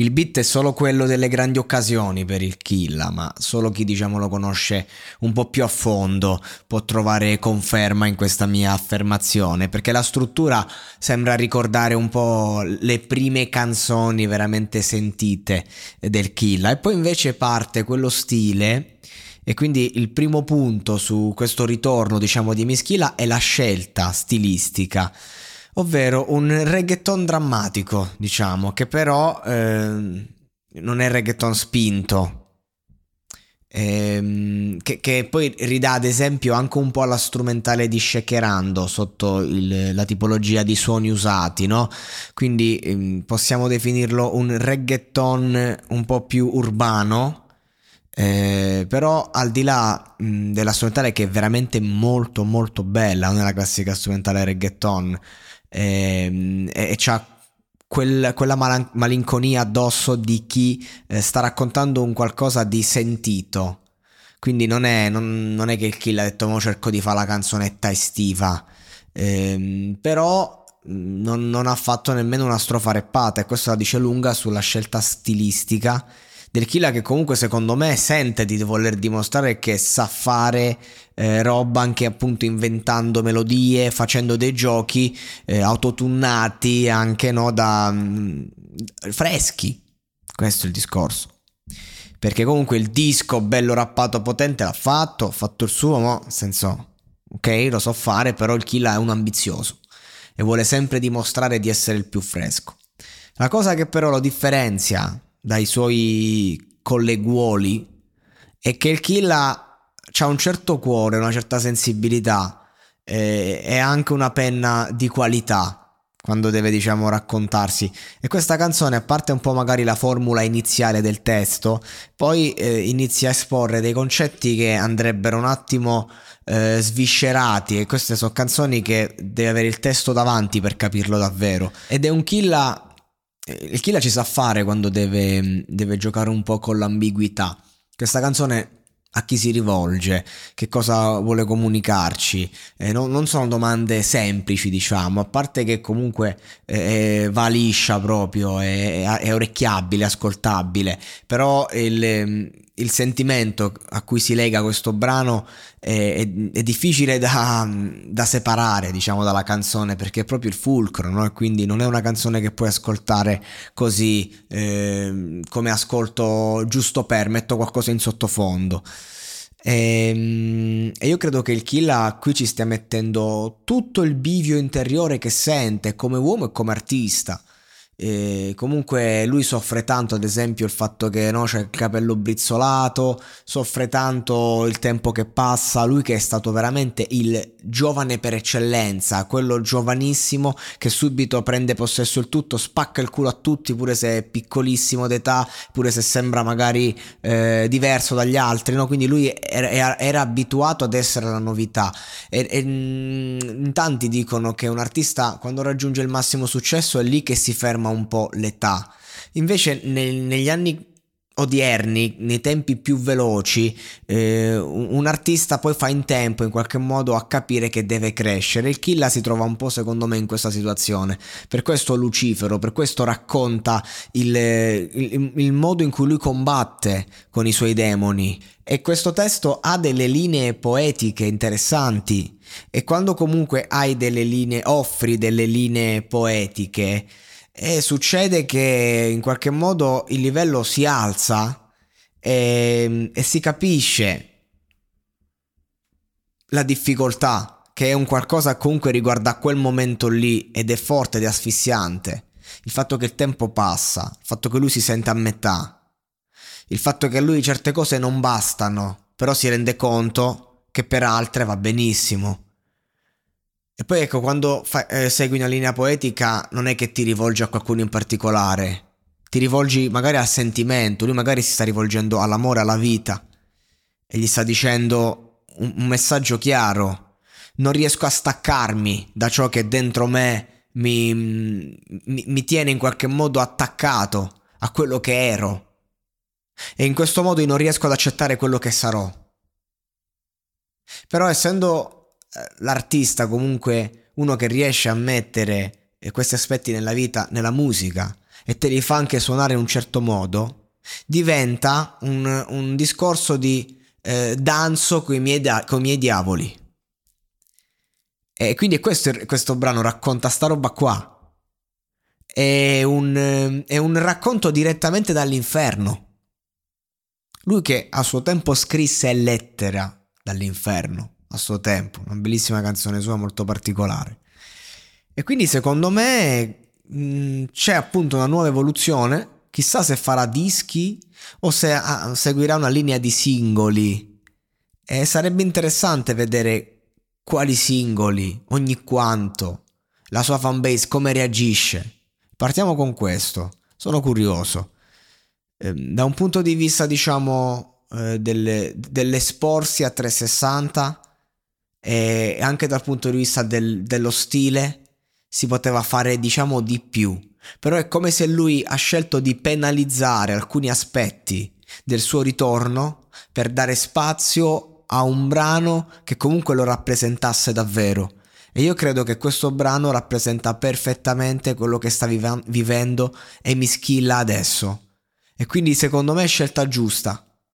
Il beat è solo quello delle grandi occasioni per il Killa, ma solo chi diciamo lo conosce un po' più a fondo può trovare conferma in questa mia affermazione, perché la struttura sembra ricordare un po' le prime canzoni veramente sentite del Killa. E poi invece parte quello stile e quindi il primo punto su questo ritorno, diciamo, di Mischila è la scelta stilistica ovvero un reggaeton drammatico, diciamo, che però eh, non è reggaeton spinto. Ehm, che, che, poi ridà ad esempio anche un po' alla strumentale di Shakerando sotto il, la tipologia di suoni usati, no? Quindi ehm, possiamo definirlo un reggaeton un po' più urbano, eh, però al di là mh, della strumentale che è veramente molto molto bella, non è la classica strumentale reggaeton, e, e, e c'ha quel, quella malan- malinconia addosso di chi eh, sta raccontando un qualcosa di sentito. Quindi non è, non, non è che il kill ha detto mo cerco di fare la canzonetta estiva, ehm, però mm, non, non, ha fatto nemmeno una strofa reppata e questo la dice lunga sulla scelta stilistica del Killa che comunque secondo me sente di voler dimostrare che sa fare eh, roba anche appunto inventando melodie, facendo dei giochi eh, autotunnati anche no, da mh, mm, freschi. Questo è il discorso. Perché comunque il disco bello rappato potente l'ha fatto, ha fatto il suo, ma senso, ok, lo so fare, però il Killa è un ambizioso e vuole sempre dimostrare di essere il più fresco. La cosa che però lo differenzia dai suoi colleguoli è che il Killa ha un certo cuore, una certa sensibilità eh, e anche una penna di qualità quando deve diciamo raccontarsi. E questa canzone a parte un po' magari la formula iniziale del testo poi eh, inizia a esporre dei concetti che andrebbero un attimo eh, sviscerati e queste sono canzoni che deve avere il testo davanti per capirlo davvero. Ed è un killa il killer ci sa fare quando deve, deve giocare un po' con l'ambiguità. Questa canzone a chi si rivolge, che cosa vuole comunicarci. Eh, non, non, sono domande semplici, diciamo, a parte che comunque eh, va liscia proprio, è, è, orecchiabile, ascoltabile, però il, il sentimento a cui si lega questo brano è, è, è difficile da, da, separare, diciamo, dalla canzone perché è proprio il fulcro, no? Quindi non è una canzone che puoi ascoltare così eh, come ascolto giusto per, metto qualcosa in sottofondo. Ehm, e, io credo che il Killa qui ci stia mettendo tutto il bivio interiore che sente come uomo e come artista. E comunque lui soffre tanto, ad esempio, il fatto che no, c'è il capello brizzolato, soffre tanto il tempo che passa, lui che è stato veramente il giovane per eccellenza, quello giovanissimo che subito prende possesso il tutto, spacca il culo a tutti, pure se è piccolissimo d'età, pure se sembra magari eh, diverso dagli altri, no? quindi lui era, era, abituato ad essere la novità. E, e mm, in tanti dicono che un artista quando raggiunge il massimo successo è lì che si ferma un po' l'età. Invece nel, negli anni odierni, nei tempi più veloci, eh, un artista poi fa in tempo in qualche modo a capire che deve crescere. Il Killa si trova un po' secondo me in questa situazione. Per questo Lucifero, per questo racconta il, il, il modo in cui lui combatte con i suoi demoni. E questo testo ha delle linee poetiche interessanti. E quando comunque hai delle linee, offri delle linee poetiche, e succede che in qualche modo il livello si alza e, e si capisce la difficoltà, che è un qualcosa comunque riguarda quel momento lì ed è forte ed asfissiante. Il fatto che il tempo passa, il fatto che lui si sente a metà, il fatto che a lui certe cose non bastano, però si rende conto che per altre va benissimo. E poi ecco, quando fa, eh, segui una linea poetica non è che ti rivolgi a qualcuno in particolare, ti rivolgi magari al sentimento, lui magari si sta rivolgendo all'amore, alla vita e gli sta dicendo un, un messaggio chiaro, non riesco a staccarmi da ciò che dentro me mi, mi, mi tiene in qualche modo attaccato a quello che ero. E in questo modo io non riesco ad accettare quello che sarò. Però essendo l'artista comunque uno che riesce a mettere eh, questi aspetti nella vita, nella musica e te li fa anche suonare in un certo modo, diventa un, un discorso di eh, danzo con i, miei, i miei diavoli. E quindi questo, questo brano racconta sta roba qua. È un, è un racconto direttamente dall'inferno. Lui che a suo tempo scrisse lettera dall'inferno a suo tempo, una bellissima canzone sua molto particolare. E quindi secondo me mh, c'è appunto una nuova evoluzione, chissà se farà dischi o se ah, seguirà una linea di singoli. E sarebbe interessante vedere quali singoli, ogni quanto, la sua fanbase come reagisce. Partiamo con questo, sono curioso. Eh, da un punto di vista, diciamo, eh, delle, dell'esporsi a 360, e anche dal punto di vista del, dello stile si poteva fare diciamo di più. Però è come se lui ha scelto di penalizzare alcuni aspetti del suo ritorno per dare spazio a un brano che comunque lo rappresentasse davvero. E io credo che questo brano rappresenta perfettamente quello che sta vive- vivendo e mi schilla adesso. E quindi secondo me è scelta giusta